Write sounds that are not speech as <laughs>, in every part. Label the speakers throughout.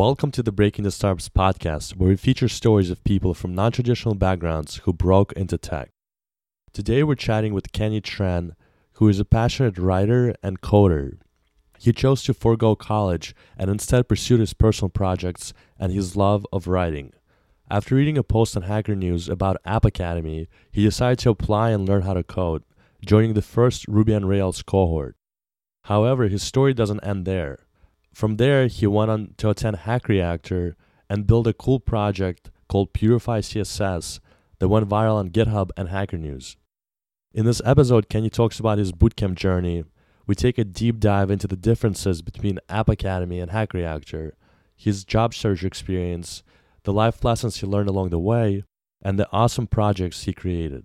Speaker 1: Welcome to the Breaking Into Startups podcast, where we feature stories of people from non traditional backgrounds who broke into tech. Today we're chatting with Kenny Tran, who is a passionate writer and coder. He chose to forego college and instead pursued his personal projects and his love of writing. After reading a post on Hacker News about App Academy, he decided to apply and learn how to code, joining the first Ruby on Rails cohort. However, his story doesn't end there. From there, he went on to attend Hack Reactor and build a cool project called Purify CSS that went viral on GitHub and Hacker News. In this episode, Kenny talks about his bootcamp journey. We take a deep dive into the differences between App Academy and Hack Reactor, his job search experience, the life lessons he learned along the way, and the awesome projects he created.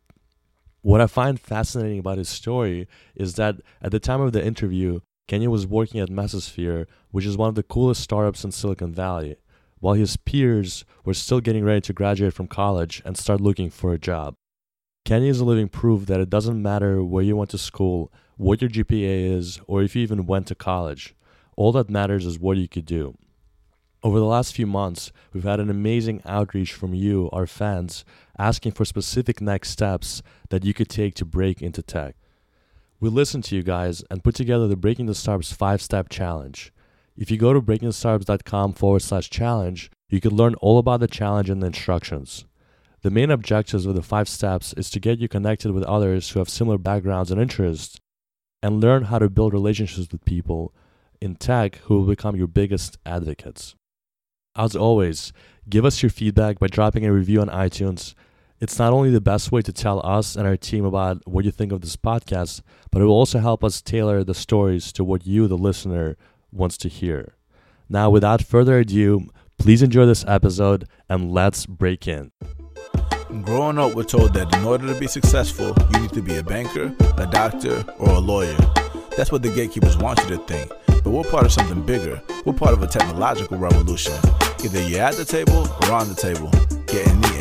Speaker 1: What I find fascinating about his story is that at the time of the interview, Kenny was working at Mesosphere, which is one of the coolest startups in Silicon Valley, while his peers were still getting ready to graduate from college and start looking for a job. Kenny is a living proof that it doesn't matter where you went to school, what your GPA is, or if you even went to college. All that matters is what you could do. Over the last few months, we've had an amazing outreach from you, our fans, asking for specific next steps that you could take to break into tech. We listened to you guys and put together the Breaking Into Startups five step challenge. If you go to breakingintostartups.com forward slash challenge, you can learn all about the challenge and the instructions. The main objectives of the five steps is to get you connected with others who have similar backgrounds and interests and learn how to build relationships with people in tech who will become your biggest advocates. As always, give us your feedback by dropping a review on iTunes. It's not only the best way to tell us and our team about what you think of this podcast, but it will also help us tailor the stories to what you, the listener, wants to hear. Now, without further ado, please enjoy this episode and let's break in.
Speaker 2: Growing up, we're told that in order to be successful, you need to be a banker, a doctor, or a lawyer. That's what the gatekeepers want you to think. But we're part of something bigger. We're part of a technological revolution. Either you're at the table or on the table, getting eaten.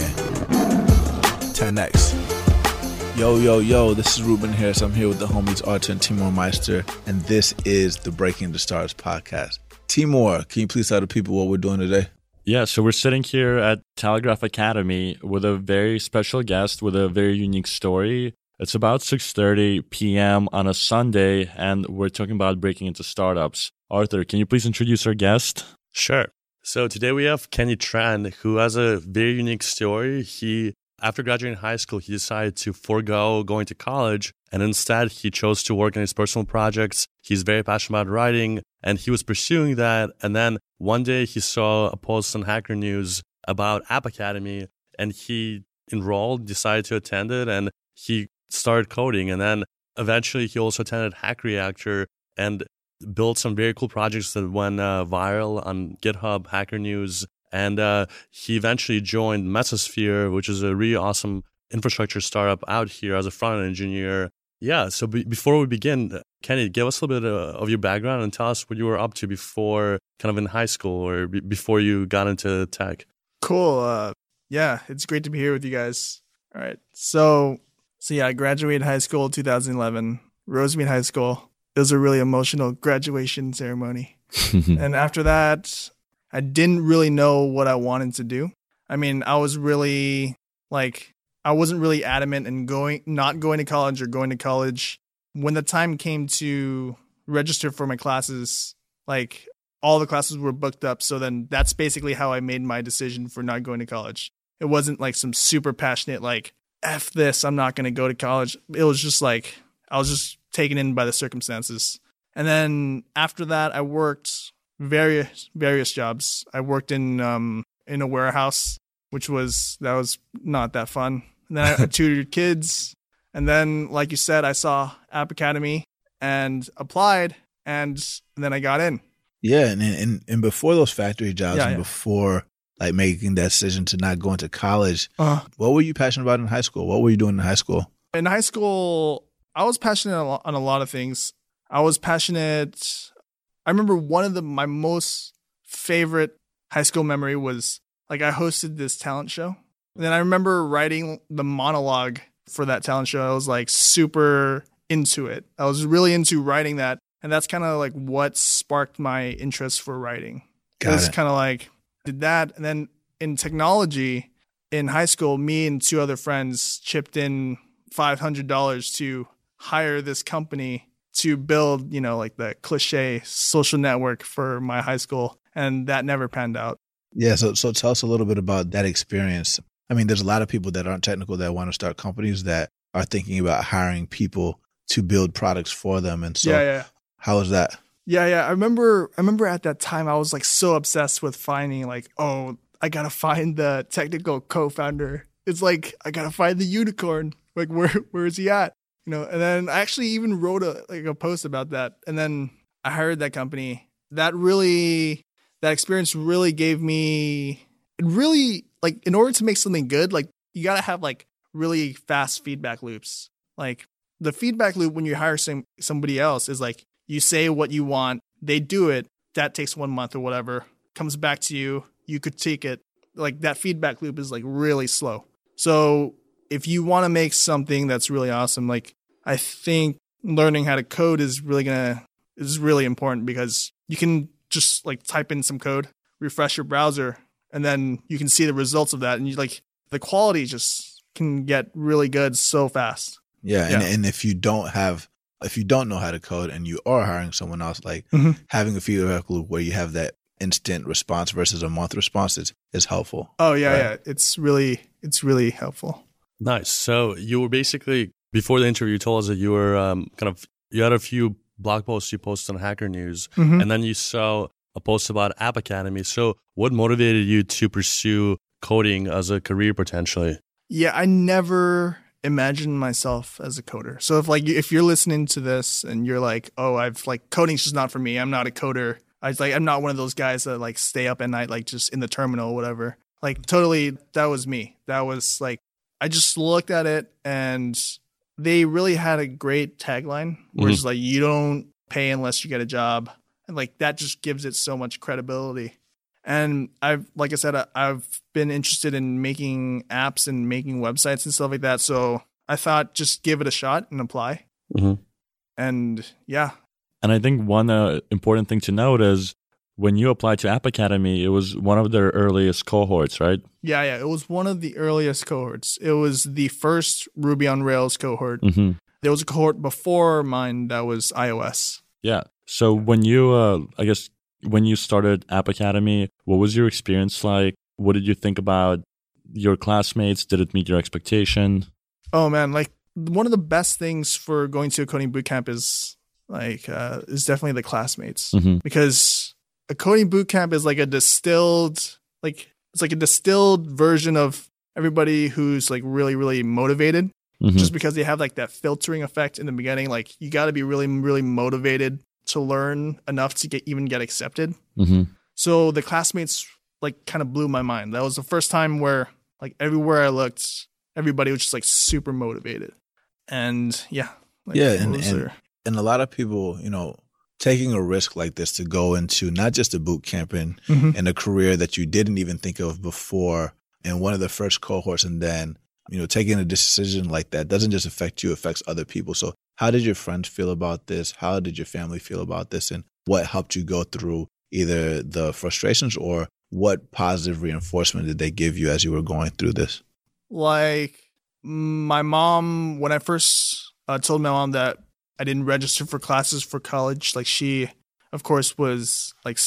Speaker 2: 10x. Yo, yo, yo, this is Ruben Harris. I'm here with the homies Artur and Timur Meyster, and this is the Breaking the Stars podcast. Timur, can you please tell the people what we're doing today?
Speaker 1: Yeah, so we're sitting here at Telegraph Academy with a very special guest with a very unique story. It's about 6:30 p.m. on a Sunday and we're talking about breaking into startups. Artur, can you please introduce our guest?
Speaker 3: Sure. So today we have Kenny Tran, who has a very unique story. He, after graduating high school, he decided to forego going to college, and instead he chose to work on his personal projects. He's very passionate about writing, and he was pursuing that. And then one day he saw a post on Hacker News about App Academy, and he enrolled, decided to attend it, and he started coding. And then eventually he also attended Hack Reactor and built some very cool projects that went uh, viral on GitHub, Hacker News, and uh, he eventually joined Mesosphere, which is a really awesome infrastructure startup out here as a front end engineer. Yeah, so be- before we begin, Kenny, give us a little bit uh, of your background and tell us what you were up to before, kind of in high school or be- before you got into tech.
Speaker 4: Cool. Uh, yeah, it's great to be here with you guys. All right. So, so yeah, I graduated high school 2011, Rosemead High School it was a really emotional graduation ceremony. <laughs> and after that, I didn't really know what I wanted to do. I mean, I was really like I wasn't really adamant in going not going to college or going to college. When the time came to register for my classes, like all the classes were booked up, so then that's basically how I made my decision for not going to college. It wasn't like some super passionate like F this, I'm not going to go to college. It was just like I was just taken in by the circumstances. And then after that, I worked various various jobs. I worked in um, in a warehouse, which was that was not that fun. And then I <laughs> tutored kids. And then, like you said, I saw App Academy and applied, and then I got in.
Speaker 2: Yeah, and and and before those factory jobs, yeah, and yeah. before like making that decision to not go into college, uh, what were you passionate about in high school? What were you doing in high school?
Speaker 4: In high school, I was passionate on a lot of things. I was passionate. I remember one of the my most favorite high school memory was like I hosted this talent show. And then I remember writing the monologue for that talent show. I was like super into it. I was really into writing that. And that's kind of like what sparked my interest for writing.
Speaker 2: Got
Speaker 4: it was kind of like did that, and then in technology in high school, me and two other friends chipped in five hundred dollars to hire this company to build, you know, like the cliche social network for my high school, and that never panned out.
Speaker 2: Yeah, so so tell us a little bit about that experience. I mean, there's a lot of people that aren't technical that want to start companies that are thinking about hiring people to build products for them. And so,
Speaker 4: yeah, yeah.
Speaker 2: how is that?
Speaker 4: Yeah, yeah. I remember I remember at that time I was like so obsessed with finding like, oh, I gotta find the technical co-founder. It's like I gotta find the unicorn. Like where where is he at? You know, and then I actually even wrote a like a post about that. And then I hired that company. That really that experience really gave me it really like in order to make something good, like you gotta have like really fast feedback loops. Like the feedback loop when you hire some somebody else is like you say what you want, they do it, that takes one month or whatever, comes back to you, you could take it. Like that feedback loop is like really slow. So if you want to make something that's really awesome, like I think learning how to code is really gonna is really important because you can just like type in some code, refresh your browser, and then you can see the results of that, and you like the quality just can get really good so fast.
Speaker 2: Yeah, and,
Speaker 4: Yeah.
Speaker 2: and if you don't have, if you don't know how to code and you are hiring someone else, like
Speaker 4: Mhm.
Speaker 2: having a feedback loop where you have that instant response versus a month response is, is helpful.
Speaker 4: Oh yeah,
Speaker 2: Right.
Speaker 4: yeah. It's really it's really helpful.
Speaker 3: Nice. So you were basically before the interview, you told us that you were um, kind of you had a few blog posts you posted on Hacker News,
Speaker 4: Mhm.
Speaker 3: and then you saw a post about App Academy. So what motivated you to pursue coding as a career potentially?
Speaker 4: Yeah, I never imagined myself as a coder. So if like if you're listening to this and you're like, "Oh, I've like coding's just not for me. I'm not a coder." I was like I'm not one of those guys that like stay up at night like just in the terminal or whatever. Like totally that was me. That was like I just looked at it and they really had a great tagline where it's like you don't pay unless you get a job. And like that just gives it so much credibility. And I've, like I said, I, I've been interested in making apps and making websites and stuff like that. So I thought just give it a shot and apply.
Speaker 3: Mhm.
Speaker 4: And yeah,
Speaker 5: And I think one uh, important thing to note is when you applied to App Academy, it was one of their earliest cohorts, right?
Speaker 4: yeah, yeah. It was one of the earliest cohorts. It was the first Ruby on Rails cohort.
Speaker 5: hmm
Speaker 4: There was a cohort before mine that was iOS.
Speaker 5: Yeah. So when you, uh, I guess, when you started App Academy, what was your experience like? What did you think about your classmates? Did it meet your expectation?
Speaker 4: Oh man, like one of the best things for going to a coding bootcamp is like uh, is definitely the classmates.
Speaker 5: hmm
Speaker 4: because a coding bootcamp is like a distilled like it's like a distilled version of everybody who's like really really motivated.
Speaker 5: Hmm
Speaker 4: just because they have like that filtering effect in the beginning like you got to be really really motivated to learn enough to get even get accepted.
Speaker 5: Hmm
Speaker 4: so the classmates like kind of blew my mind. That was the first time where like everywhere i looked everybody was just like super motivated. And yeah like,
Speaker 2: Yeah, and- and- And a lot of people, you know, taking a risk like this to go into not just a boot camp and,
Speaker 4: Mhm.
Speaker 2: and a career that you didn't even think of before and one of the first cohorts and then, you know, taking a decision like that doesn't just affect you, affects other people. So how did your friends feel about this? How did your family feel about this? And what helped you go through either the frustrations or what positive reinforcement did they give you as you were going through this?
Speaker 4: like my mom when i first uh, told my mom that i didn't register for classes for college. Like she of course was like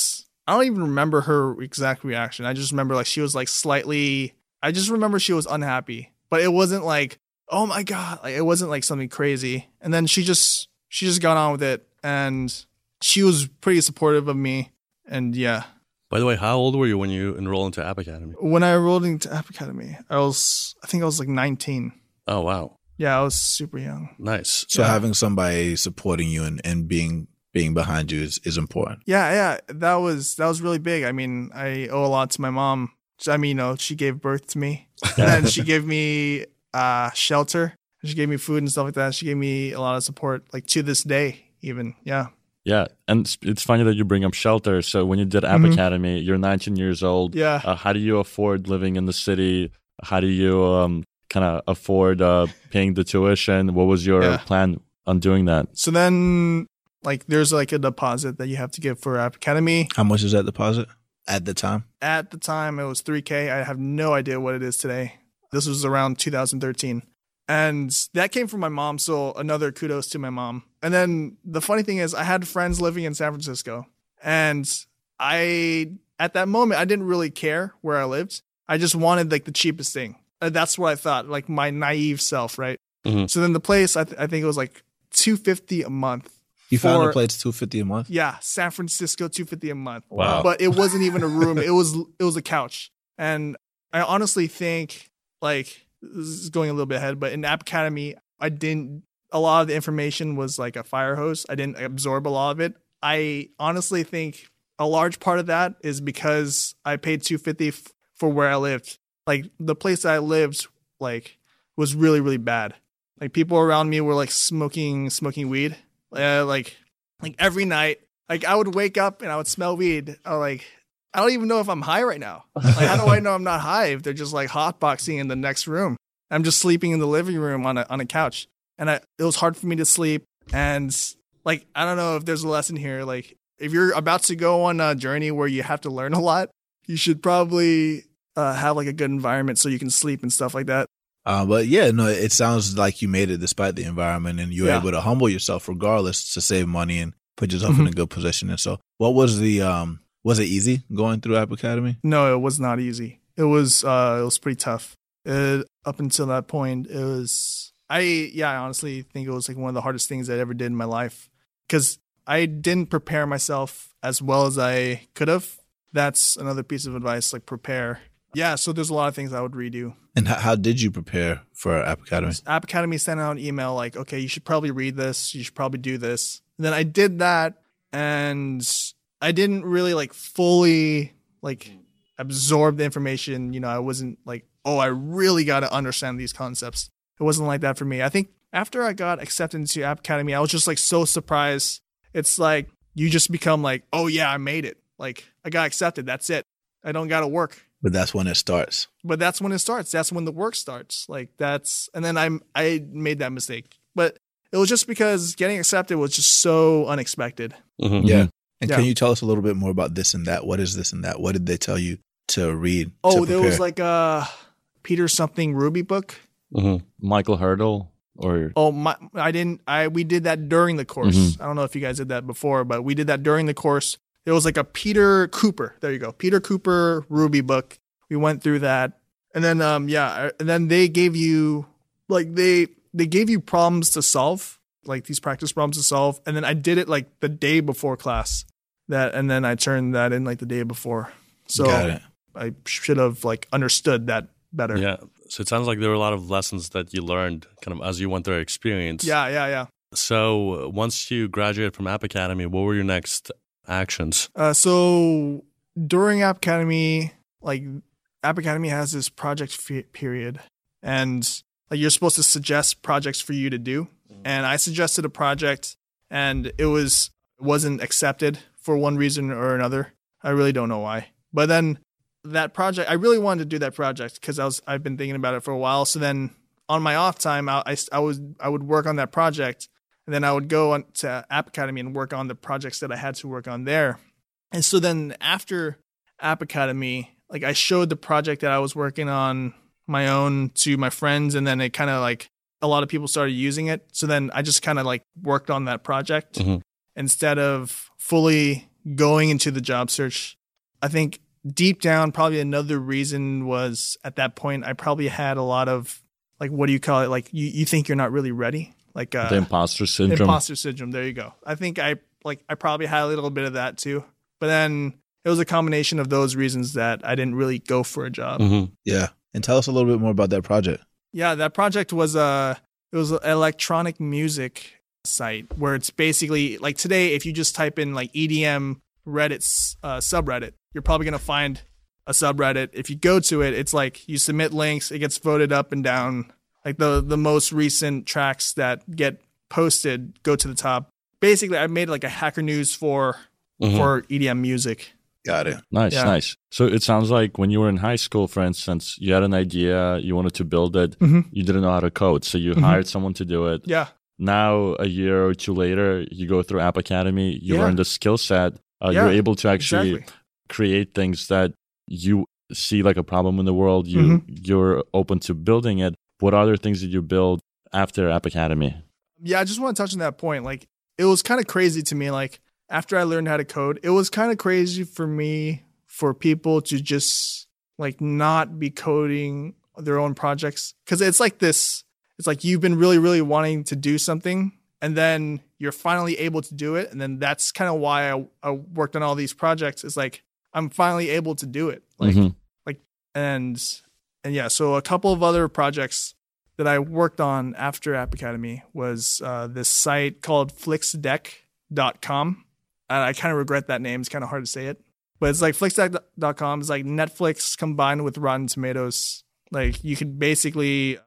Speaker 4: I don't even remember her exact reaction. I just remember like she was like slightly i just remember she was unhappy. But it wasn't like oh my god like it wasn't like something crazy. And then she just she just got on with it. And she was pretty supportive of me. And yeah.
Speaker 3: By the way, how old were you when you enrolled into App Academy?
Speaker 4: when i enrolled into app academy i was i think i was like 19
Speaker 3: Oh wow,
Speaker 4: yeah i was super young
Speaker 3: nice.
Speaker 2: So
Speaker 4: Yeah.
Speaker 2: having somebody supporting you and, and being being behind you is, is important.
Speaker 4: Yeah, yeah, that was that was really big. I mean, I owe a lot to my mom. I mean, you know, she gave birth to me, <laughs> and then she gave me uh, shelter. She gave me food and stuff like that. She gave me a lot of support, like to this day, even. Yeah,
Speaker 5: Yeah. And it's, it's funny that you bring up shelter. So when you did App
Speaker 4: Mhm.
Speaker 5: Academy, you're 19 years old.
Speaker 4: yeah.
Speaker 5: Uh, how do you afford living in the city? How do you um, kind of afford uh, paying the tuition? What was your
Speaker 4: Yeah.
Speaker 5: plan on doing that?
Speaker 4: So then, like, there's like a deposit that you have to give for App Academy.
Speaker 2: How much is that deposit? at the time?
Speaker 4: At the time, it was 3K. I have no idea what it is today. This was around 2013. And that came from my mom. So another kudos to my mom. And then the funny thing is, I had friends living in San Francisco. And I, at that moment, I didn't really care where I lived. I just wanted like the cheapest thing. Uh, That's what I thought, like my naive self, right?
Speaker 3: Mhm.
Speaker 4: So then the place, I, th- I think it was like 250 a month.
Speaker 2: You found
Speaker 4: For-
Speaker 2: a place two fifty a month.
Speaker 4: Yeah, San Francisco, 250 a month
Speaker 3: Wow.
Speaker 4: but it wasn't even a room. <laughs> It was it was a couch. And I honestly think like this is going a little bit ahead, but in App Academy, I didn't a lot of the information was like a fire hose. I didn't absorb a lot of it. I honestly think a large part of that is because I paid 250 f- for where I lived. Like the place I lived like was really really bad. Like people around me were like smoking smoking weed. Uh, like like every night like I would wake up and I would smell weed. I like, I don't even know if I'm high right now. Like, how do I <laughs> know I'm not high if they're just like hotboxing in the next room? I'm just sleeping in the living room on a on a couch, and I it was hard for me to sleep. And like I don't know if there's a lesson here. Like if you're about to go on a journey where you have to learn a lot, you should probably uh, have like a good environment so you can sleep and stuff like that.
Speaker 2: Uh, but yeah, no, it sounds like you made it despite the environment, and you were
Speaker 4: Yeah.
Speaker 2: able to humble yourself regardless to save money and put yourself in
Speaker 4: Mm-hmm.
Speaker 2: a good position. And so, what was the um? Was it easy going through App Academy?
Speaker 4: No, it was not easy. It was uh it was pretty tough. It, up until that point, it was I yeah, I honestly think it was like one of the hardest things I ever did in my life cuz I didn't prepare myself as well as I could have. That's another piece of advice like prepare. Yeah, so there's a lot of things I would redo.
Speaker 2: And how, how did you prepare for App Academy?
Speaker 4: App Academy sent out an email like, okay, you should probably read this. You should probably do this. And then I did that, and I didn't really like fully like absorb the information. You know, I wasn't like, oh, I really got to understand these concepts. It wasn't like that for me. I think after I got accepted into App Academy, I was just like so surprised. It's like you just become like, oh yeah, I made it. Like I got accepted. That's it. I don't got to work
Speaker 2: But that's when it starts.
Speaker 4: but that's when it starts that's when the work starts like that's and then i'm i made that mistake but it was just because getting accepted was just so unexpected
Speaker 3: Mhm.
Speaker 2: Yeah. And
Speaker 4: Yeah.
Speaker 2: can you tell us a little bit more about this and that? What is this and that? What did they tell you to read?
Speaker 4: oh
Speaker 2: to
Speaker 4: there was like a peter something ruby book
Speaker 3: Mhm.
Speaker 5: Michael Hartl or
Speaker 4: oh my i didn't i we did that during the course
Speaker 2: Mm-hmm.
Speaker 4: i don't know if you guys did that before but we did that during the course there was like a peter cooper. There you go. Peter cooper ruby book. We went through that. And then um yeah and then they gave you like they they gave you problems to solve like these practice problems to solve. And then i did it like the day before class. That and then i turned that in like the day before. So
Speaker 2: Got it.
Speaker 4: i should have like understood that better.
Speaker 3: Yeah. So it sounds like there were a lot of lessons that you learned kind of as you went through experience.
Speaker 4: yeah yeah yeah.
Speaker 3: So uh, once you graduated from App Academy, what were your next actions?
Speaker 4: Uh, so during App Academy, like App Academy has this project fe- period, and like you're supposed to suggest projects for you to do. And I suggested a project, and it was wasn't accepted for one reason or another. I really don't know why. But then that project, I really wanted to do that project because I was I've been thinking about it for a while. So then on my off time, I, I, I was I would work on that project, and then I would go on to App Academy and work on the projects that I had to work on there. And so then after App Academy, like I showed the project that I was working on my own to my friends, and then it kind of like a lot of people started using it. So then I just kind of like worked on that project
Speaker 3: Mhm.
Speaker 4: instead of fully going into the job search. I think deep down, probably another reason was at that point, I probably had a lot of like, what do you call it? Like, you, you think you're not really ready. Like, uh,
Speaker 5: the imposter syndrome.
Speaker 4: imposter syndrome. There you go. I think I like I probably had a little bit of that too. But then it was a combination of those reasons that I didn't really go for a job.
Speaker 3: Mhm.
Speaker 2: Yeah. And tell us a little bit more about that project.
Speaker 4: Yeah, that project was a it was an electronic music site where it's basically like today if you just type in like EDM Reddit uh, subreddit, you're probably gonna find a subreddit. If you go to it, it's like you submit links, it gets voted up and down. Like the the most recent tracks that get posted go to the top. Basically, I made like a hacker news for
Speaker 3: Mhm.
Speaker 4: for EDM music.
Speaker 2: Got it.
Speaker 5: Nice,
Speaker 4: Yeah.
Speaker 5: nice. So it sounds like when you were in high school, for instance, you had an idea, you wanted to build it,
Speaker 4: Mhm.
Speaker 5: you didn't know how to code, so you
Speaker 4: Mhm.
Speaker 5: hired someone to do it.
Speaker 4: Yeah,
Speaker 5: Now, a year or two later, you go through App Academy, you
Speaker 4: Yeah.
Speaker 5: learn the skill set, uh,
Speaker 4: Yeah,
Speaker 5: you're able to actually
Speaker 4: exactly.
Speaker 5: create things that you see like a problem in the world, you
Speaker 4: Mhm.
Speaker 5: you're open to building it. What other things did you build after App Academy?
Speaker 4: Yeah, I just want to touch on that point. Like, it was kind of crazy to me. Like, after I learned how to code, it was kind of crazy for me for people to just like not be coding their own projects because it's like this. It's like you've been really, really wanting to do something, and then you're finally able to do it, and then that's kind of why I, I worked on all these projects. It's like I'm finally able to do it. Like,
Speaker 5: Mhm.
Speaker 4: and and yeah, so a couple of other projects that I worked on after App Academy was uh, this site called flixdeck.com. And I kind of regret that name. It's kind of hard to say it. But it's like flixdeck.com is like Netflix combined with Rotten Tomatoes. Like you could basically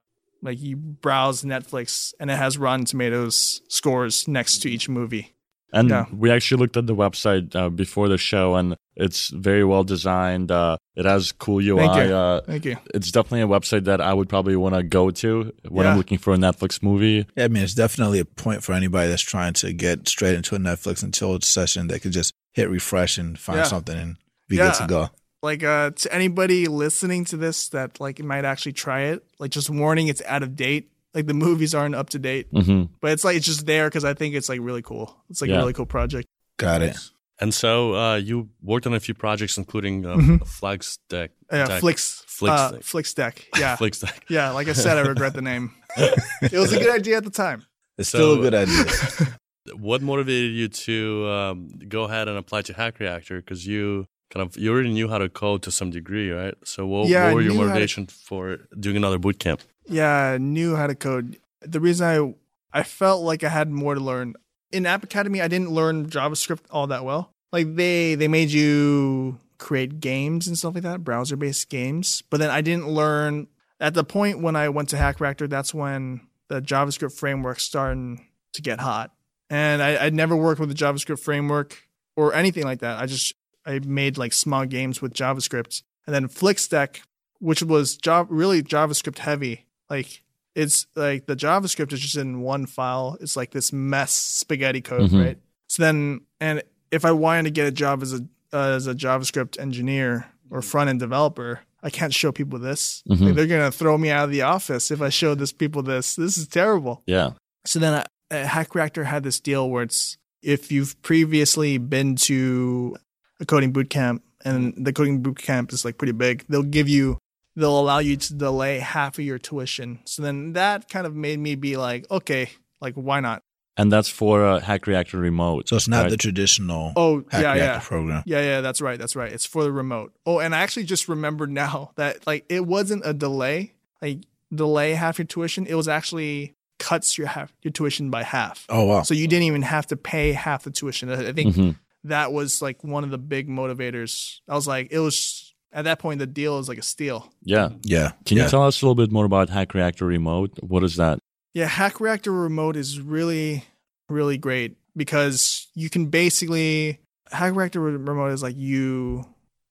Speaker 4: like you browse Netflix and it has Rotten Tomatoes scores next to each movie.
Speaker 5: And
Speaker 4: Yeah.
Speaker 5: we actually looked at the website uh, before the show, and it's very well designed. Uh, it has cool UI.
Speaker 4: Thank you.
Speaker 5: Uh,
Speaker 4: Thank you.
Speaker 5: it's definitely a website that I would probably want to go to when I'm looking for a Netflix movie.
Speaker 2: Yeah, I mean, it's definitely a point for anybody that's trying to get straight into a Netflix and chill session. They could just hit refresh and find
Speaker 4: Yeah.
Speaker 2: something and be
Speaker 4: Yeah.
Speaker 2: good to go.
Speaker 4: Like uh to anybody listening to this that like might actually try it, like just warning it's out of date. Like the movies aren't up to date.
Speaker 5: hmm
Speaker 4: But it's like it's just there because I think it's like really cool. It's like
Speaker 5: Yeah.
Speaker 4: a really cool project.
Speaker 2: Got it.
Speaker 3: And so uh, you worked on a few projects, including uh,
Speaker 4: Mhm.
Speaker 3: Flex Deck.
Speaker 4: Yeah,
Speaker 3: Deck.
Speaker 4: Flix,
Speaker 3: Flix
Speaker 4: uh,
Speaker 3: Deck.
Speaker 4: Flix Deck. <laughs> Yeah,
Speaker 3: Flix Deck.
Speaker 4: yeah. Like I said, I regret the name. <laughs> It was a good idea at the time.
Speaker 2: It's
Speaker 3: So-
Speaker 2: still a good idea. <laughs>
Speaker 3: What motivated you to um, go ahead and apply to Hack Reactor? Because you kind of you already knew how to code to some degree, right? So what,
Speaker 4: Yeah,
Speaker 3: what were your
Speaker 4: knew how to-
Speaker 3: motivation for doing another boot camp?
Speaker 4: Yeah, I knew how to code. The reason I I felt like I had more to learn in App Academy, I didn't learn JavaScript all that well. Like they they made you create games and stuff like that, browser based games. But then I didn't learn at the point when I went to Hack Reactor. That's when the JavaScript framework starting to get hot, and I, I'd never worked with a JavaScript framework or anything like that. I just I made like small games with JavaScript, and then FlixDeck, which was job really JavaScript heavy. Like it's like the JavaScript is just in one file. It's like this mess spaghetti code,
Speaker 5: Mhm.
Speaker 4: right? So then, and if I wanted to get a job as a uh, as a JavaScript engineer or front end developer, I can't show people this.
Speaker 5: Mhm.
Speaker 4: Like, they're gonna throw me out of the office if I show this people this. This is terrible.
Speaker 5: Yeah.
Speaker 4: So then uh, uh, Hack Reactor had this deal where it's if you've previously been to a coding boot camp and the coding boot camp is like pretty big, they'll give you they'll allow you to delay half of your tuition. So then that kind of made me be like, okay, like why not?
Speaker 5: And that's for uh, Hack Reactor Remote.
Speaker 2: So it's not
Speaker 5: right?
Speaker 2: the traditional
Speaker 4: Oh
Speaker 2: Hack
Speaker 4: yeah,
Speaker 2: Reactor
Speaker 4: yeah.
Speaker 2: program.
Speaker 4: Yeah, yeah, that's right. That's right. It's for the remote. Oh, and I actually just remembered now <laughs> that like it wasn't a delay, like delay half your tuition. It was actually cuts your half your tuition by half.
Speaker 2: Oh wow.
Speaker 4: So you didn't even have to pay half the tuition. I I think
Speaker 5: Mhm.
Speaker 4: that was like one of the big motivators. I was like, it was at that point the deal is like a steal.
Speaker 5: Yeah.
Speaker 2: Yeah.
Speaker 5: Can
Speaker 2: yeah.
Speaker 5: you tell us a little bit more about Hack Reactor Remote? What is that?
Speaker 4: Yeah, Hack Reactor Remote is really, really great because you can basically Hack Reactor Remote is like you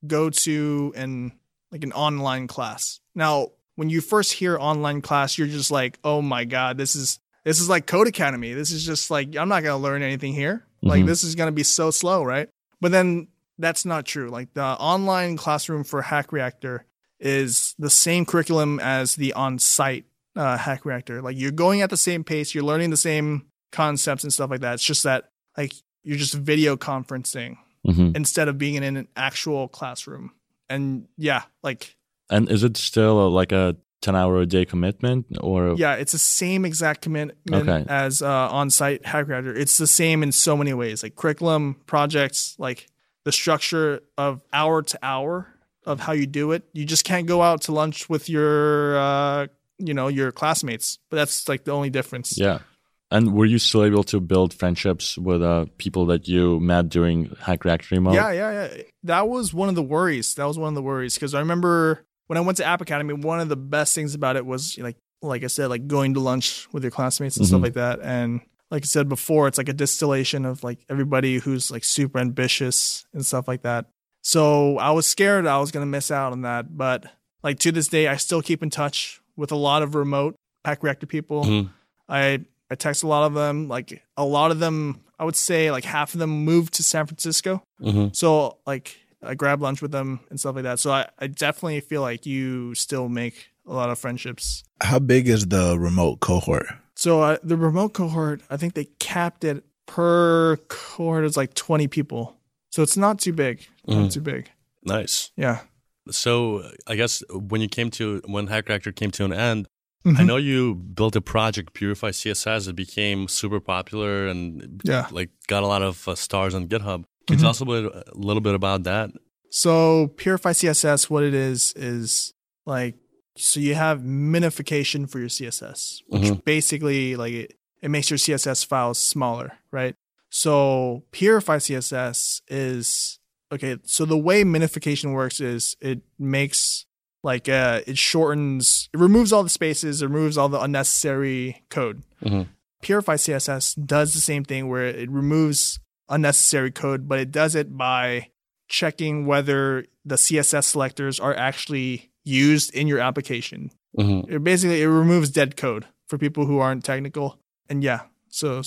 Speaker 4: go to an like an online class. Now, when you first hear online class, you're just like, oh my god, this is this is like Codecademy. This is just like I'm not gonna learn anything here. Like
Speaker 5: Mhm.
Speaker 4: this is gonna be so slow, right? But then that's not true. Like the online classroom for Hack Reactor is the same curriculum as the on-site uh, Hack Reactor. Like you're going at the same pace, you're learning the same concepts and stuff like that. It's just that like you're just video conferencing
Speaker 5: hmm
Speaker 4: instead of being in an actual classroom. And yeah, like
Speaker 5: And is it still uh, like a 10 hour a day commitment or?
Speaker 4: yeah, it's the same exact commitment
Speaker 5: Okay.
Speaker 4: as uh, on-site Hack Reactor. It's the same in so many ways, like curriculum, projects, like the structure of hour to hour of how you do it. You just can't go out to lunch with your, uh, you know, your classmates. But that's like the only difference.
Speaker 5: Yeah. And were you still able to build friendships with uh, people that you met during Hack Reactor Remote?
Speaker 4: Yeah, yeah, yeah. That was one of the worries. That was one of the worries because I remember when I went to App Academy, one of the best things about it was like, like I said, like going to lunch with your classmates and stuff
Speaker 5: Mhm.
Speaker 4: like that. And like I said before, it's like a distillation of like everybody who's like super ambitious and stuff like that. So I was scared I was gonna miss out on that, but like to this day, I still keep in touch with a lot of remote Hack Reactor people.
Speaker 3: Mhm.
Speaker 4: I I text a lot of them. Like a lot of them, I would say like half of them moved to San Francisco.
Speaker 3: Mhm.
Speaker 4: So like I grab lunch with them and stuff like that. So I, I definitely feel like you still make a lot of friendships.
Speaker 2: How big is the remote cohort?
Speaker 4: So uh, the remote cohort, I think they capped it per cohort is like 20 people. So it's not too big. Not
Speaker 3: Mhm.
Speaker 4: too big.
Speaker 3: Nice.
Speaker 4: Yeah.
Speaker 3: So I guess when you came to when Hack Reactor came to an end, I
Speaker 4: Mhm.
Speaker 3: know you built a project, Purify CSS. It became super popular and
Speaker 4: Yeah.
Speaker 3: like got a lot of uh, stars on GitHub. Can you tell us a, bit, a little bit about that?
Speaker 4: So Purify CSS, what it is is like so you have minification for your CSS, which
Speaker 3: Mhm.
Speaker 4: basically like it, it makes your CSS files smaller, right? So Purify CSS is okay. So the way minification works is it makes like uh it shortens, it removes all the spaces, it removes all the unnecessary code.
Speaker 3: Mhm.
Speaker 4: Purify CSS does the same thing where it removes unnecessary code, but it does it by checking whether the CSS selectors are actually used in your application.
Speaker 3: Mm-hmm.
Speaker 4: It basically it removes dead code for people who aren't technical. And yeah, so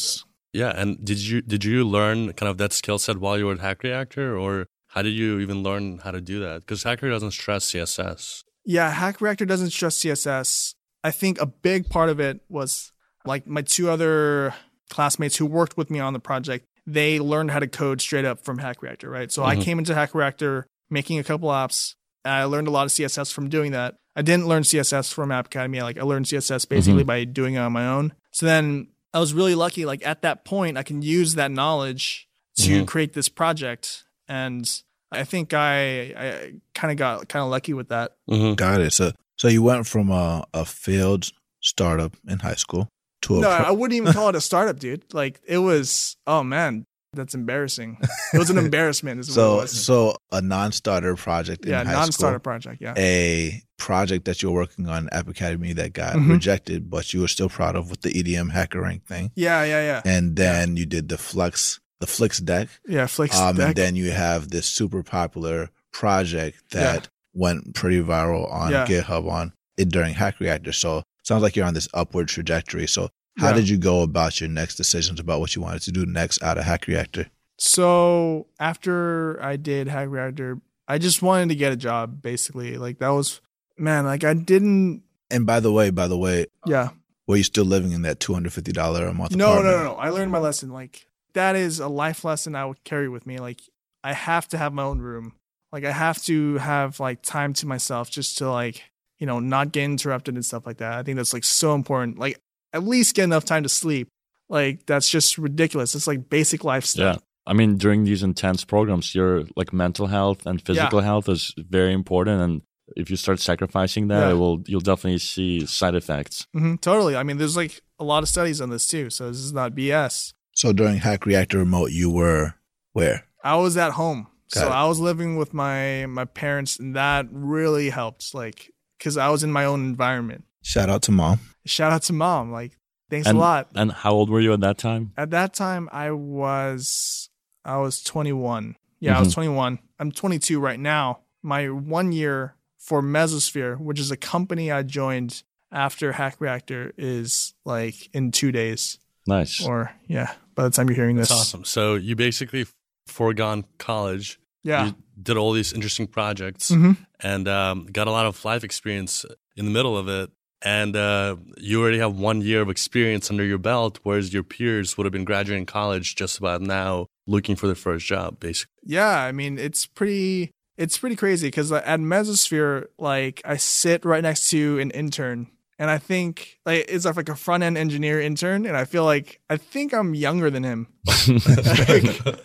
Speaker 3: Yeah, and did you did you learn kind of that skill set while you were at Hack Reactor, or how did you even learn how to do that? Because Hacker doesn't stress CSS.
Speaker 4: yeah, Hack Reactor doesn't stress CSS. I think a big part of it was like my two other classmates who worked with me on the project, they learned how to code straight up from Hack Reactor, right? So I
Speaker 3: Mhm.
Speaker 4: came into Hack Reactor making a couple apps. And I learned a lot of CSS from doing that. I didn't learn CSS from App Academy. Like I learned CSS basically by doing it on my own. So then I was really lucky. Like at that point, I can use that knowledge to
Speaker 3: Mhm.
Speaker 4: create this project. And I think I, I kind of got kind of lucky with that.
Speaker 3: Mm-hmm.
Speaker 2: Got it. So so you went from a, a failed startup in high school to a
Speaker 4: No,
Speaker 2: pro-
Speaker 4: I wouldn't even call it a startup, dude. Like it was. Oh man, that's embarrassing. It was an <laughs> embarrassment.
Speaker 2: So so a non-starter project
Speaker 4: yeah,
Speaker 2: in high
Speaker 4: non-starter
Speaker 2: school.
Speaker 4: project. Yeah.
Speaker 2: A project that you're working on App Academy that got
Speaker 4: Mhm.
Speaker 2: rejected, but you were still proud of with the EDM hacker rank thing.
Speaker 4: Yeah, yeah, yeah.
Speaker 2: And then you did the Flux, the Flix deck.
Speaker 4: Yeah, Flix
Speaker 2: Um,
Speaker 4: deck.
Speaker 2: and then you have this super popular project that went pretty viral on
Speaker 4: Yeah.
Speaker 2: GitHub on it during Hack Reactor. So sounds like you're on this upward trajectory. So how
Speaker 4: Yeah.
Speaker 2: did you go about your next decisions about what you wanted to do next out of Hack Reactor?
Speaker 4: So after I did Hack Reactor, I just wanted to get a job. Basically, like that was man. Like I didn't.
Speaker 2: And by the way, by the way,
Speaker 4: Yeah.
Speaker 2: were you still living in that two hundred fifty dollar a month?
Speaker 4: No, no, no, no. I learned my lesson. Like that is a life lesson I would carry with me. Like I have to have my own room. Like I have to have like time to myself just to like, you know, not get interrupted and stuff like that. I think that's like so important. Like at least get enough time to sleep. Like that's just ridiculous. It's like basic life
Speaker 5: Yeah. I mean, during these intense programs, your like mental health and physical health is very important, and if you start sacrificing that,
Speaker 4: Yeah.
Speaker 5: it will you'll definitely see side effects.
Speaker 4: hmm totally. I mean, there's like a lot of studies on this too. So this is not BS.
Speaker 2: So during Hack Reactor Remote, you were where?
Speaker 4: I was at home.
Speaker 2: Got
Speaker 4: so
Speaker 2: it.
Speaker 4: I was living with my my parents and that really helped like cuz I was in my own environment.
Speaker 2: Shout out to mom.
Speaker 4: Shout out to mom. Like thanks
Speaker 5: And-
Speaker 4: a lot.
Speaker 5: And how old were you at that time?
Speaker 4: At that time I was I was 21. Yeah, I was 21. I'm 22 right now. My 1 year for Mesosphere, which is a company I joined after Hack Reactor is like in 2 days
Speaker 5: Nice.
Speaker 4: or yeah, by the time you're hearing this.
Speaker 3: Awesome. So you basically foregone college.
Speaker 4: Yeah.
Speaker 3: You did all these interesting projects
Speaker 4: Mhm.
Speaker 3: and um, got a lot of life experience in the middle of it. And uh, you already have one year of experience under your belt, whereas your peers would have been graduating college just about now, looking for their first job, basically.
Speaker 4: Yeah, I mean it's pretty it's pretty crazy because at Mesosphere, like I sit right next to an intern, and I think like it's like a front end engineer intern, and I feel like I think I'm younger than him. <laughs> <laughs>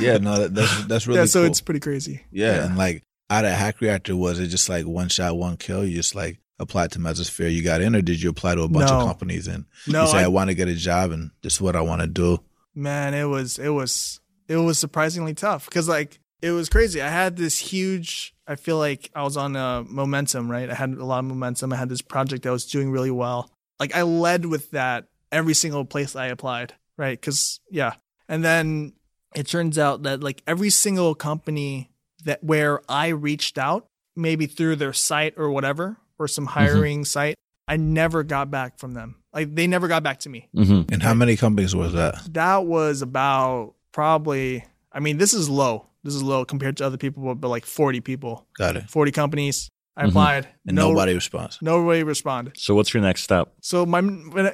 Speaker 2: Yeah, no, that, that's that's really
Speaker 4: yeah, so
Speaker 2: cool.
Speaker 4: it's pretty crazy.
Speaker 2: Yeah, and like out of Hack Reactor, was it just like one shot, one kill? You just like applied to Mesosphere, you got in, or did you apply to a bunch
Speaker 4: No.
Speaker 2: of companies and
Speaker 4: No,
Speaker 2: you say I,
Speaker 4: I-
Speaker 2: want to get a job and this is what I want to do?
Speaker 4: man, it was it was it was surprisingly tough because like it was crazy. I had this huge. I feel like I was on a momentum, right? I had a lot of momentum. I had this project that was doing really well. Like I led with that every single place I applied, right? Because yeah, and then it turns out that like every single company that where I reached out, maybe through their site or whatever, or some hiring site, I never got back from them. Like they never got back to me
Speaker 5: hmm
Speaker 2: And how many companies was that?
Speaker 4: that was about probably i mean this is low This is low compared to other people, but, but like 40 people,
Speaker 2: Got it.
Speaker 4: 40 companies. I
Speaker 5: Mhm.
Speaker 4: applied.
Speaker 2: And
Speaker 4: no,
Speaker 2: nobody responds.
Speaker 4: nobody responded.
Speaker 5: So what's your next step?
Speaker 4: So my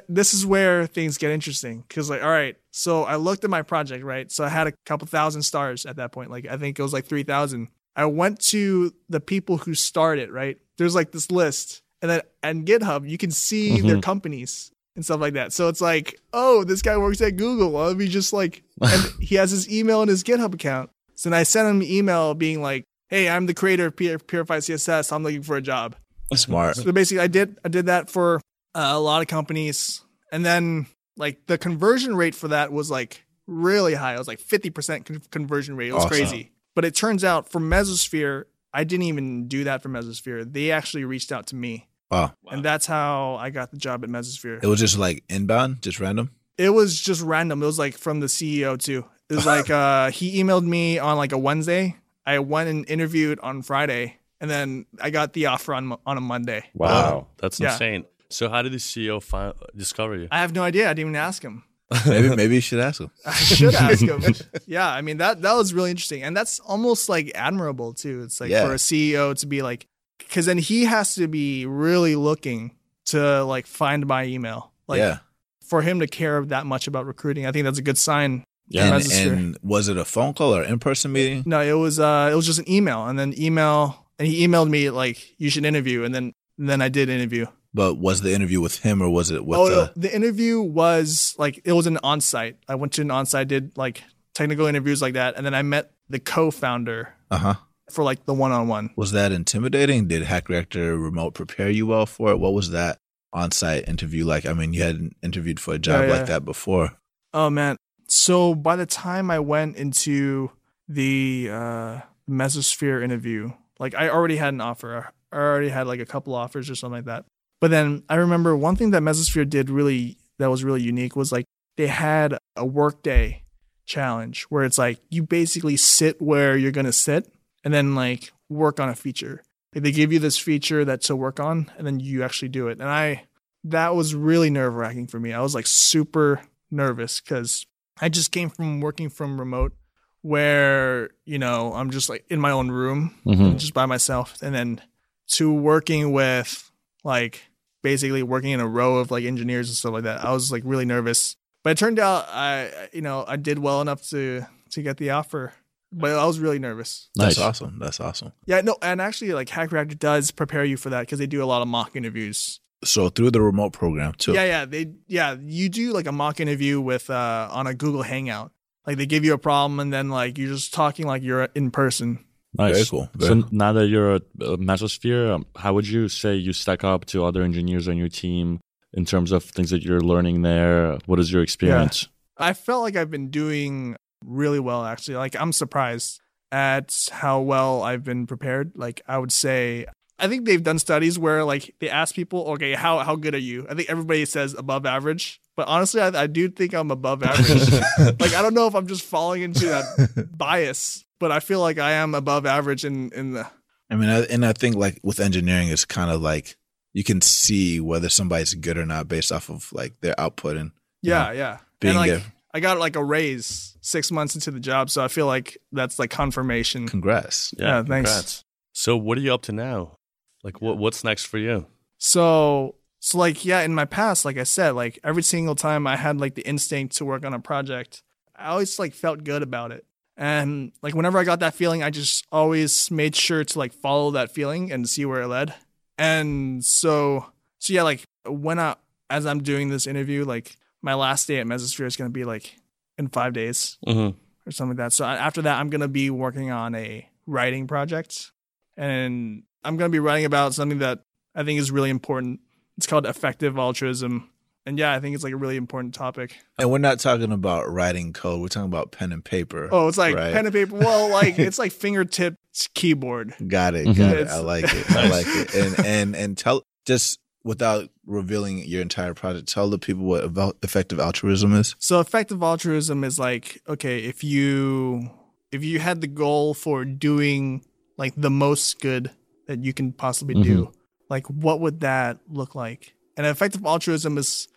Speaker 4: this is where things get interesting because like all right, so I looked at my project right. So I had a couple thousand stars at that point. Like I think it was like three thousand. I went to the people who started right. There's like this list, and then on GitHub you can see their
Speaker 5: Mhm.
Speaker 4: companies and stuff like that. So it's like, oh, this guy works at Google. Let me just like, and <laughs> he has his email in his GitHub account. So then I sent him an email being like, hey, I'm the creator of Pur- Purified CSS. I'm looking for a job.
Speaker 2: Smart.
Speaker 4: So basically, I did I did that for uh, a lot of companies, and then like the conversion rate for that was like really high. It was like fifty percent con- conversion rate. It was
Speaker 2: Awesome.
Speaker 4: crazy. But it turns out for Mesosphere, I didn't even do that for Mesosphere. They actually reached out to me,
Speaker 2: Wow.
Speaker 4: and that's how I got the job at Mesosphere.
Speaker 2: It was just like inbound, just random.
Speaker 4: It was just random. It was like from the CEO too. It was <laughs> like uh, he emailed me on like a Wednesday. I went and interviewed on Friday, and then I got the offer on on a Monday.
Speaker 3: Wow, that's
Speaker 4: Yeah.
Speaker 3: insane. So how did the CEO find, discover you?
Speaker 4: I have no idea. I didn't even ask him.
Speaker 2: Maybe <laughs> maybe you should ask him.
Speaker 4: I should ask him. <laughs> yeah, I mean that that was really interesting, and that's almost like admirable too. It's like
Speaker 2: Yeah.
Speaker 4: for a CEO to be like, because then he has to be really looking to like find my email. Like
Speaker 2: yeah.
Speaker 4: for him to care that much about recruiting, I think that's a good sign.
Speaker 5: Yeah.
Speaker 2: and, and was it a phone call or in person meeting?
Speaker 4: No, it was uh it was just an email, and then email, and he emailed me like you should interview, and then and then I did interview.
Speaker 2: But was the interview with him or was it with
Speaker 4: oh,
Speaker 2: the
Speaker 4: the interview was like it was an on-site. I went to an on-site, did like technical interviews like that, and then I met the co-founder
Speaker 2: uh huh?
Speaker 4: for like the one-on-one.
Speaker 2: Was that intimidating? Did Hack Reactor Remote prepare you well for it? What was that on site interview like? I mean, you hadn't interviewed for a job
Speaker 4: Yeah, yeah.
Speaker 2: like that before.
Speaker 4: Oh man. So by the time I went into the uh Mesosphere interview, like I already had an offer. I already had like a couple offers or something like that. But then I remember one thing that Mesosphere did really that was really unique was like they had a workday challenge where it's like you basically sit where you're gonna sit and then like work on a feature. Like they give you this feature that to work on and then you actually do it. And I that was really nerve wracking for me. I was like super nervous because I just came from working from remote where, you know, I'm just like in my own room,
Speaker 5: Mhm.
Speaker 4: just by myself. And then to working with like basically working in a row of like engineers and stuff like that. I was like really nervous. But it turned out I, you know, I did well enough to to get the offer. But I was really nervous.
Speaker 2: That's awesome. That's awesome.
Speaker 4: Yeah, no, and actually, like Hack Reactor does prepare you for that because they do a lot of mock interviews.
Speaker 2: So through the remote program too.
Speaker 4: Yeah, yeah, they yeah, you do like a mock interview with uh on a Google Hangout. Like they give you a problem and then like you're just talking like you're in person.
Speaker 5: Nice.
Speaker 2: Very cool. Very
Speaker 5: so
Speaker 2: cool.
Speaker 5: now that you're a, a Mesosphere, um, how would you say you stack up to other engineers on your team in terms of things that you're learning there? What is your experience?
Speaker 4: I felt like I've been doing really well actually. Like I'm surprised at how well I've been prepared. Like I would say I think they've done studies where like they ask people, okay, how how good are you? I think everybody says above average, but honestly, I, I do think I'm above average. <laughs> like I don't know if I'm just falling into that <laughs> bias, but I feel like I am above average in in the
Speaker 2: I mean, I, and I think like with engineering, it's kind of like you can see whether somebody's good or not based off of like their output and
Speaker 4: yeah yeah.
Speaker 2: being
Speaker 4: and like
Speaker 2: there.
Speaker 4: I got like a raise six months into the job, so I feel like that's like confirmation.
Speaker 2: Congrats.
Speaker 4: Yeah, thanks.
Speaker 3: congrats. So what are you up to now? Like what what's next for you?
Speaker 4: So so like yeah, in my past, like I said, like every single time I had like the instinct to work on a project, I always like felt good about it. And like whenever I got that feeling, I just always made sure to like follow that feeling and see where it led. And so so yeah, like when I as I'm doing this interview, like my last day at Mesosphere is gonna be like in five days
Speaker 3: Mm-hmm.
Speaker 4: or something like that. So after that, I'm gonna be working on a writing project, and I'm gonna be writing about something that I think is really important. It's called effective altruism, and yeah, I think it's like a really important topic.
Speaker 2: And we're not talking about writing code. We're talking about pen and paper.
Speaker 4: Oh, it's like
Speaker 2: Right.
Speaker 4: pen and paper. Well, like <laughs> it's like fingertips keyboard.
Speaker 2: Got it.
Speaker 5: Mhm.
Speaker 2: Got it. I like it. I <laughs> like it. And and and tell just without revealing your entire project, tell the people what about effective altruism is.
Speaker 4: So effective altruism is like okay, if you if you had the goal for doing like the most good that you can possibly do, like what would that look like? And effective altruism is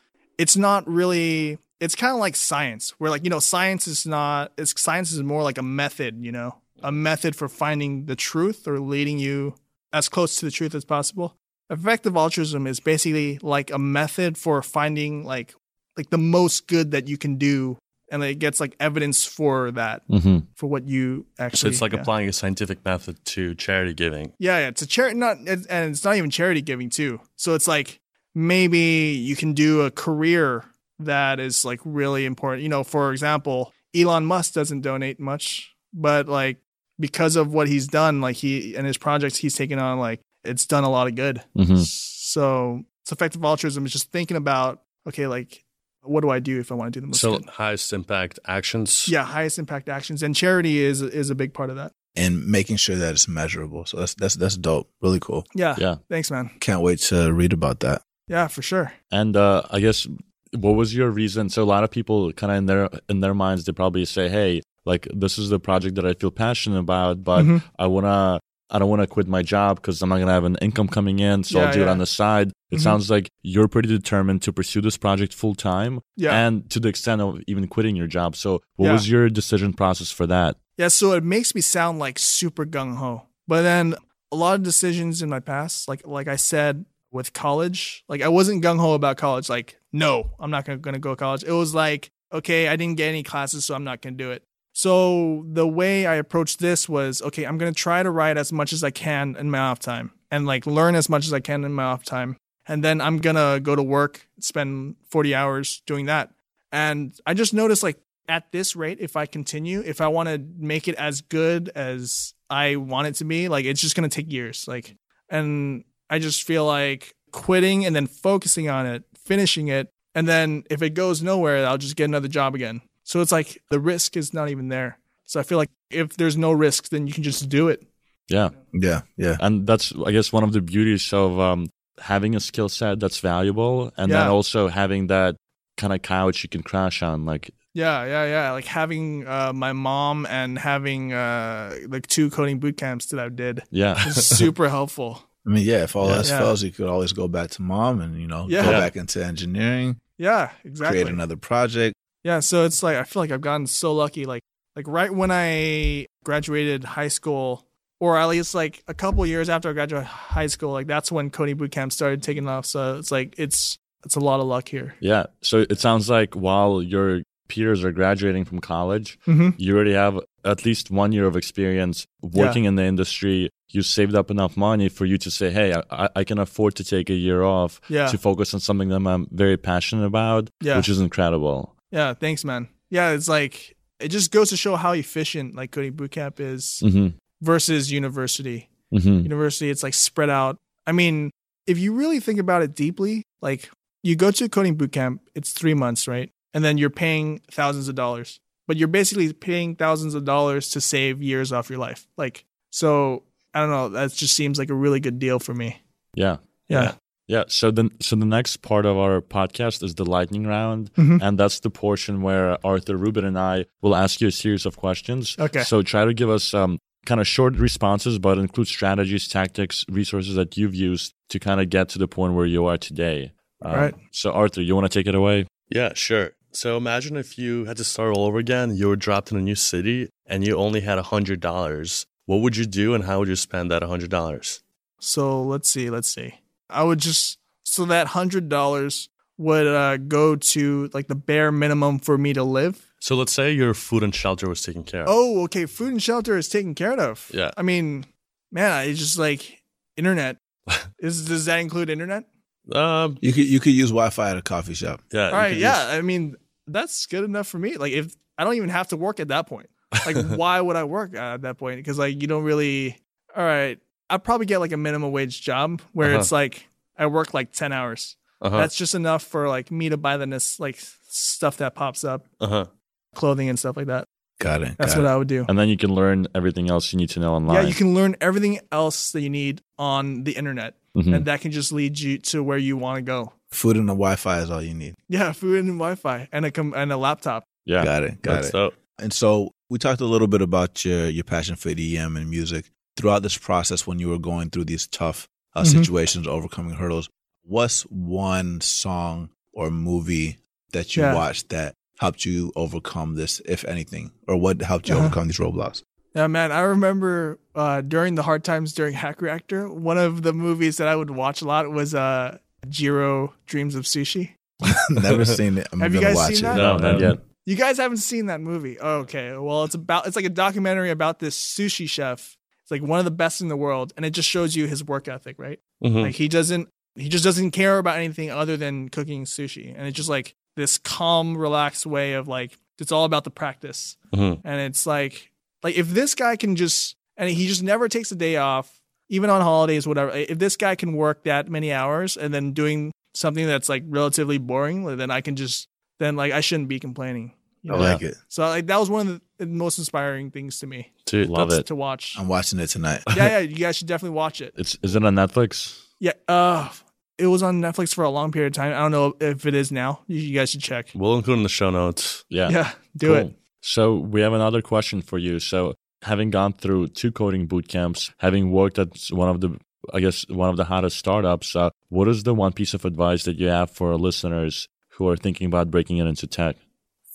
Speaker 4: it's not really it's kind of like science where like you know science is not it's science is more like a method, you know. a method for finding the truth or leading you as close to the truth as possible. Effective altruism is basically like a method for finding like like the most good that you can do and it gets like evidence for that
Speaker 5: Mm-hmm.
Speaker 4: for what you actually So
Speaker 3: it's like
Speaker 4: yeah.
Speaker 3: applying a scientific method to charity giving.
Speaker 4: Yeah, yeah, it's a charity, not, and and it's not even charity giving too. So it's like maybe you can do a career that is like really important. You know, for example, Elon Musk doesn't donate much, but like because of what he's done, like he and his projects he's taken on, like it's done a lot of good.
Speaker 5: Mm-hmm.
Speaker 4: So it's effective altruism is just thinking about okay, like what do I do if I want to do the most
Speaker 3: So
Speaker 4: good?
Speaker 3: highest impact actions.
Speaker 4: Yeah, highest impact actions, and charity is is a big part of that.
Speaker 2: and making sure that it's measurable. So that's that's that's dope. Really cool.
Speaker 4: Yeah,
Speaker 5: Yeah.
Speaker 4: Thanks, man.
Speaker 2: Can't wait to read about that.
Speaker 4: Yeah, for sure.
Speaker 5: And uh, I guess what was your reason? So a lot of people kind of in their in their minds they probably say, "Hey, like this is the project that I feel passionate about, but
Speaker 4: Mhm.
Speaker 5: I wanna." I don't want to quit my job because I'm not gonna have an income coming in, so
Speaker 4: Yeah,
Speaker 5: I'll do it on the side. It
Speaker 4: Mhm.
Speaker 5: sounds like you're pretty determined to pursue this project full time,
Speaker 4: Yeah.
Speaker 5: and to the extent of even quitting your job. So, what
Speaker 4: Yeah.
Speaker 5: was your decision process for that?
Speaker 4: Yeah, so it makes me sound like super gung ho. But then a lot of decisions in my past, like like I said with college, like I wasn't gung ho about college. Like, no, I'm not gonna, gonna go to college. It was like, okay, I didn't get any classes, so I'm not gonna do it. So the way I approached this was, okay, I'm gonna try to write as much as I can in my off time and like learn as much as I can in my off time. And then I'm gonna go to work, spend 40 hours doing that. And I just noticed like at this rate, if I continue, if I want to make it as good as I want it to be, like it's just gonna take years. Like, and I just feel like quitting and then focusing on it, finishing it, and then if it goes nowhere, I'll just get another job again. So it's like the risk is not even there. So I feel like if there's no risk, then you can just do it.
Speaker 5: Yeah,
Speaker 2: Yeah, yeah.
Speaker 5: and that's I guess one of the beauties of um, having a skill set that's valuable, and then also having that kind of couch you can crash on. Like,
Speaker 4: Yeah, yeah, yeah. Like having uh, my mom and having uh, like two coding boot camps that I did
Speaker 5: yeah,
Speaker 4: super <laughs> helpful.
Speaker 2: I mean, yeah. If all
Speaker 5: Yeah.
Speaker 2: else
Speaker 4: Yeah.
Speaker 2: fails, you could always go back to mom and you know
Speaker 4: Yeah.
Speaker 2: go back into engineering,
Speaker 4: Yeah, exactly.
Speaker 2: create another project.
Speaker 4: Yeah, so it's like I feel like I've gotten so lucky. Like like right when I graduated high school, or at least like a couple years after I graduated high school, like that's when coding bootcamp started taking off. So it's like it's it's a lot of luck here.
Speaker 5: yeah. So it sounds like while your peers are graduating from college,
Speaker 4: Mm-hmm.
Speaker 5: you already have at least one year of experience working in the industry. You saved up enough money for you to say, "Hey, I, I can afford to take a year off
Speaker 4: Yeah.
Speaker 5: to focus on something that I'm very passionate about,"
Speaker 4: Yeah.
Speaker 5: which is incredible.
Speaker 4: Yeah, thanks, man. Yeah, it's like it just goes to show how efficient like coding bootcamp is
Speaker 5: hmm
Speaker 4: versus university.
Speaker 5: hmm
Speaker 4: University, it's like spread out. I mean, if you really think about it deeply, like you go to a coding bootcamp, it's three months, right? And then you're paying thousands of dollars, but you're basically paying thousands of dollars to save years off your life. Like, so I don't know. That just seems like a really good deal for me.
Speaker 5: Yeah.
Speaker 4: Yeah.
Speaker 5: Yeah. So the so the next part of our podcast is the lightning round,
Speaker 4: Mhm.
Speaker 5: and that's the portion where Artur Ruben and I will ask you a series of questions.
Speaker 4: Okay.
Speaker 5: So try to give us um kind of short responses, but include strategies, tactics, resources that you've used to kind of get to the point where you are today. Um,
Speaker 4: Right.
Speaker 5: So Artur, you want to take it away?
Speaker 3: Yeah, sure. So imagine if you had to start all over again, you were dropped in a new city and you only had a hundred dollars. What would you do and how would you spend that hundred dollars?
Speaker 4: So let's see. Let's see. I would just so that hundred dollars would uh, go to like the bare minimum for me to live.
Speaker 3: So let's say your food and shelter was taken care of.
Speaker 4: Oh, okay. Food and shelter is taken care of.
Speaker 3: Yeah.
Speaker 4: I mean, man, I just like internet. <laughs> Is does that include internet?
Speaker 3: Um,
Speaker 2: You could you could use Wi-Fi at a coffee shop.
Speaker 3: yeah.
Speaker 4: All
Speaker 3: you
Speaker 4: right,
Speaker 3: could
Speaker 4: yeah.
Speaker 3: just-
Speaker 4: I mean, that's good enough for me. Like if I don't even have to work at that point. Like <laughs> why would I work at that point? Because like you don't really. All right, I'd probably get like a minimum wage job where
Speaker 3: Uh-huh.
Speaker 4: it's like I work like ten hours.
Speaker 3: uh-huh.
Speaker 4: That's just enough for like me to buy the nes- like stuff that pops up,
Speaker 3: uh-huh.
Speaker 4: clothing and stuff like that.
Speaker 2: Got it.
Speaker 4: That's
Speaker 2: got
Speaker 4: what
Speaker 2: it.
Speaker 4: I would do.
Speaker 5: And then you can learn everything else you need to know online.
Speaker 4: Yeah, you can learn everything else that you need on the internet,
Speaker 5: Mhm.
Speaker 4: and that can just lead you to where you want to go.
Speaker 2: Food and a Wi-Fi is all you need.
Speaker 4: Yeah, food and Wi-Fi and a com- and a laptop.
Speaker 5: Yeah.
Speaker 2: Got it. Got
Speaker 3: That's
Speaker 2: it.
Speaker 3: dope.
Speaker 2: And so we talked a little bit about your your passion for EDM and music throughout this process when you were going through these tough uh,
Speaker 4: Mhm.
Speaker 2: situations, overcoming hurdles. What's one song or movie that you
Speaker 4: Yeah.
Speaker 2: watched that helped you overcome this, if anything, or what helped you
Speaker 4: Uh-huh.
Speaker 2: overcome these roadblocks?
Speaker 4: Yeah, man. I remember uh, during the hard times during Hack Reactor, one of the movies that I would watch a lot was uh, Jiro Dreams of Sushi. <laughs>
Speaker 2: Never seen it. <laughs> I'm
Speaker 4: Have you
Speaker 2: gonna
Speaker 4: guys
Speaker 2: watch
Speaker 4: seen
Speaker 2: it.
Speaker 4: that?
Speaker 3: No, not yet.
Speaker 4: You guys haven't seen that movie? Okay. Well, it's about it's like a documentary about this sushi chef. It's like one of the best in the world, and it just shows you his work ethic, right?
Speaker 3: Mhm.
Speaker 4: Like he doesn't he just doesn't care about anything other than cooking sushi. And it's just like this calm, relaxed way of like it's all about the practice.
Speaker 3: Mhm.
Speaker 4: And it's like like if this guy can just and he just never takes a day off, even on holidays, whatever. If this guy can work that many hours and then doing something that's like relatively boring, then I can just then like I shouldn't be complaining. You
Speaker 2: I like it.
Speaker 4: So like that was one of the most inspiring things to me
Speaker 3: Dude,
Speaker 5: Love it.
Speaker 4: to watch.
Speaker 2: I'm watching it tonight.
Speaker 4: yeah, <laughs> yeah, you guys should definitely watch it.
Speaker 5: It's is it on Netflix?
Speaker 4: Yeah, uh, it was on Netflix for a long period of time. I don't know if it is now. You, you guys should check.
Speaker 3: We'll include in the show notes.
Speaker 5: Yeah.
Speaker 4: Yeah, do
Speaker 5: Cool.
Speaker 4: it.
Speaker 5: So we have another question for you. So having gone through two coding boot camps, having worked at one of the I guess one of the hottest startups, uh, what is the one piece of advice that you have for our listeners who are thinking about breaking it into tech?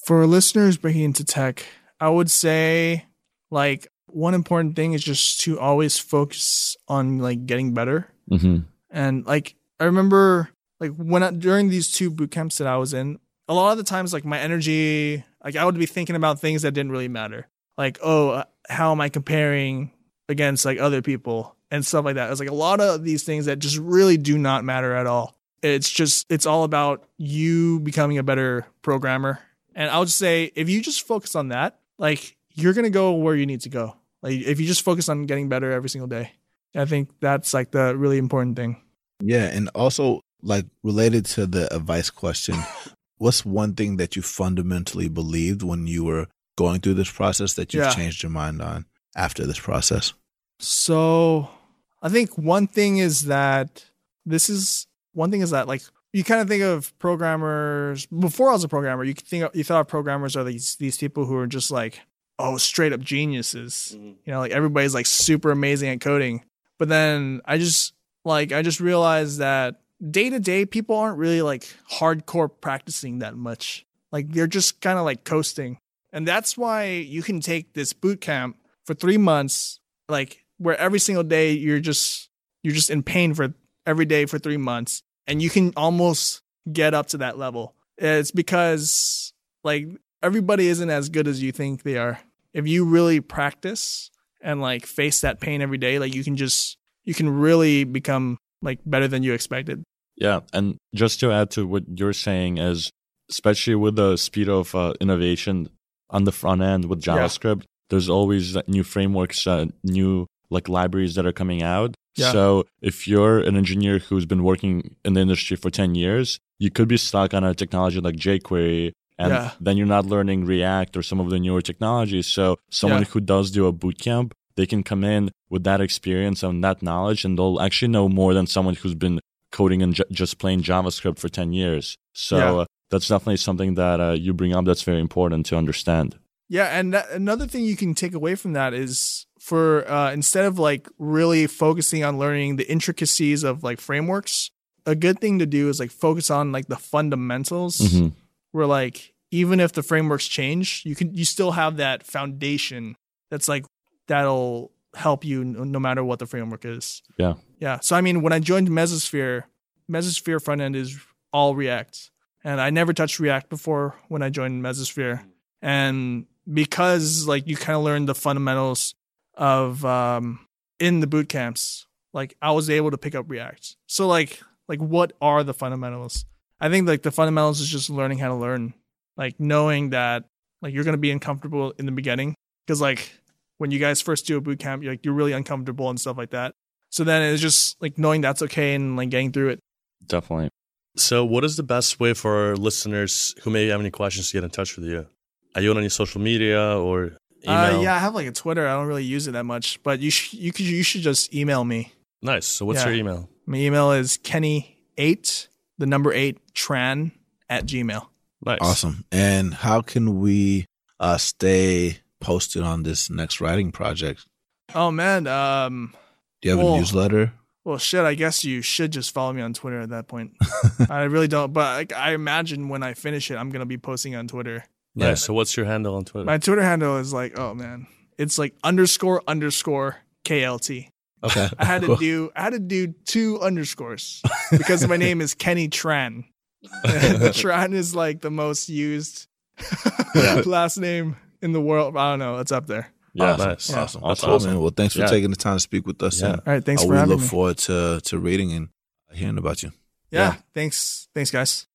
Speaker 4: For listeners breaking into tech, I would say like one important thing is just to always focus on like getting better.
Speaker 5: Mm-hmm.
Speaker 4: And like I remember like when I, during these two boot camps that I was in, a lot of the times like my energy, like I would be thinking about things that didn't really matter. Like, oh, uh, how am I comparing against like other people and stuff like that. It's like a lot of these things that just really do not matter at all. It's just it's all about you becoming a better programmer. And I'll just say if you just focus on that, like you're going to go where you need to go. Like if you just focus on getting better every single day. I think that's like the really important thing.
Speaker 2: Yeah, and also like related to the advice question, <laughs> what's one thing that you fundamentally believed when you were going through this process that you've
Speaker 4: Yeah.
Speaker 2: changed your mind on after this process?
Speaker 4: So I think one thing is that this is one thing is that like you kind of think of programmers before I was a programmer, you think of, you thought of programmers are these these people who are just like oh straight up geniuses. Mm-hmm. You know, like everybody's like super amazing at coding. But then I just like I just realized that day to day people aren't really like hardcore practicing that much. Like they're just kind of like coasting. And that's why you can take this boot camp for 3 months like where every single day you're just you're just in pain for every day for 3 months and you can almost get up to that level. It's because like everybody isn't as good as you think they are. If you really practice and like face that pain every day, like you can just you can really become like better than you expected.
Speaker 5: Yeah, and just to add to what you're saying is, especially with the speed of uh, innovation on the front end with
Speaker 4: Yeah.
Speaker 5: JavaScript, there's always new frameworks, uh, new like libraries that are coming out.
Speaker 4: Yeah.
Speaker 5: So if you're an engineer who's been working in the industry for 10 years, you could be stuck on a technology like jQuery. And
Speaker 4: Yeah.
Speaker 5: then you're not learning React or some of the newer technologies. So someone
Speaker 4: Yeah.
Speaker 5: who does do a bootcamp, they can come in with that experience and that knowledge, and they'll actually know more than someone who's been coding in j- just plain JavaScript for 10 years. So
Speaker 4: Yeah.
Speaker 5: uh, that's definitely something that uh, you bring up that's very important to understand.
Speaker 4: Yeah, and that, another thing you can take away from that is for uh, instead of like really focusing on learning the intricacies of like frameworks, a good thing to do is like focus on like the fundamentals.
Speaker 5: Mhm.
Speaker 4: Where like even if the frameworks change, you can you still have that foundation that's like that'll help you no, no matter what the framework is.
Speaker 5: Yeah.
Speaker 4: Yeah. So I mean, when I joined Mesosphere, Mesosphere front end is all React, and I never touched React before when I joined Mesosphere, and because like you kind of learn the fundamentals of um in the boot camps, like I was able to pick up React. So like like what are the fundamentals? I think like the fundamentals is just learning how to learn, like knowing that like you're gonna be uncomfortable in the beginning because like when you guys first do a boot camp, you're like you're really uncomfortable and stuff like that. So then it's just like knowing that's okay and like getting through it.
Speaker 5: Definitely.
Speaker 3: So, what is the best way for our listeners who may have any questions to get in touch with you? Are you on any social media or email?
Speaker 4: Uh, yeah, I have like a Twitter. I don't really use it that much, but you sh- you could you should just email me.
Speaker 3: Nice. So, what's
Speaker 4: Yeah.
Speaker 3: your email?
Speaker 4: My email is kenny eight the number eight tran at gmail.
Speaker 3: Nice.
Speaker 2: Awesome. And how can we uh, stay posted on this next writing project?
Speaker 4: Oh man, um,
Speaker 2: Do you have
Speaker 4: Well-
Speaker 2: a newsletter?
Speaker 4: well shit. I guess you should just follow me on Twitter at that point. <laughs> I really don't, but like, I imagine when I finish it, I'm gonna be posting on Twitter.
Speaker 3: Nice.
Speaker 4: Yeah.
Speaker 3: So, what's your handle on Twitter?
Speaker 4: My Twitter handle is like, oh man, It's like underscore underscore KLT.
Speaker 2: Okay. <laughs>
Speaker 4: I had to do I had to do two underscores because my name is Kenny Tran. <laughs> <laughs> Tran is like the most used last name in the world. I don't know. It's up there.
Speaker 5: Yeah,
Speaker 2: Awesome.
Speaker 5: nice.
Speaker 4: Yeah.
Speaker 2: Awesome.
Speaker 5: That's
Speaker 2: cool,
Speaker 5: awesome.
Speaker 2: man. Well, thanks for
Speaker 5: Yeah.
Speaker 2: taking the time to speak with us.
Speaker 5: Yeah.
Speaker 2: And
Speaker 4: All right. Thanks
Speaker 2: I
Speaker 4: for
Speaker 2: will
Speaker 4: having
Speaker 2: look
Speaker 4: me.
Speaker 2: forward to to reading and hearing about you.
Speaker 4: yeah,
Speaker 5: Yeah.
Speaker 4: Thanks. Thanks, guys.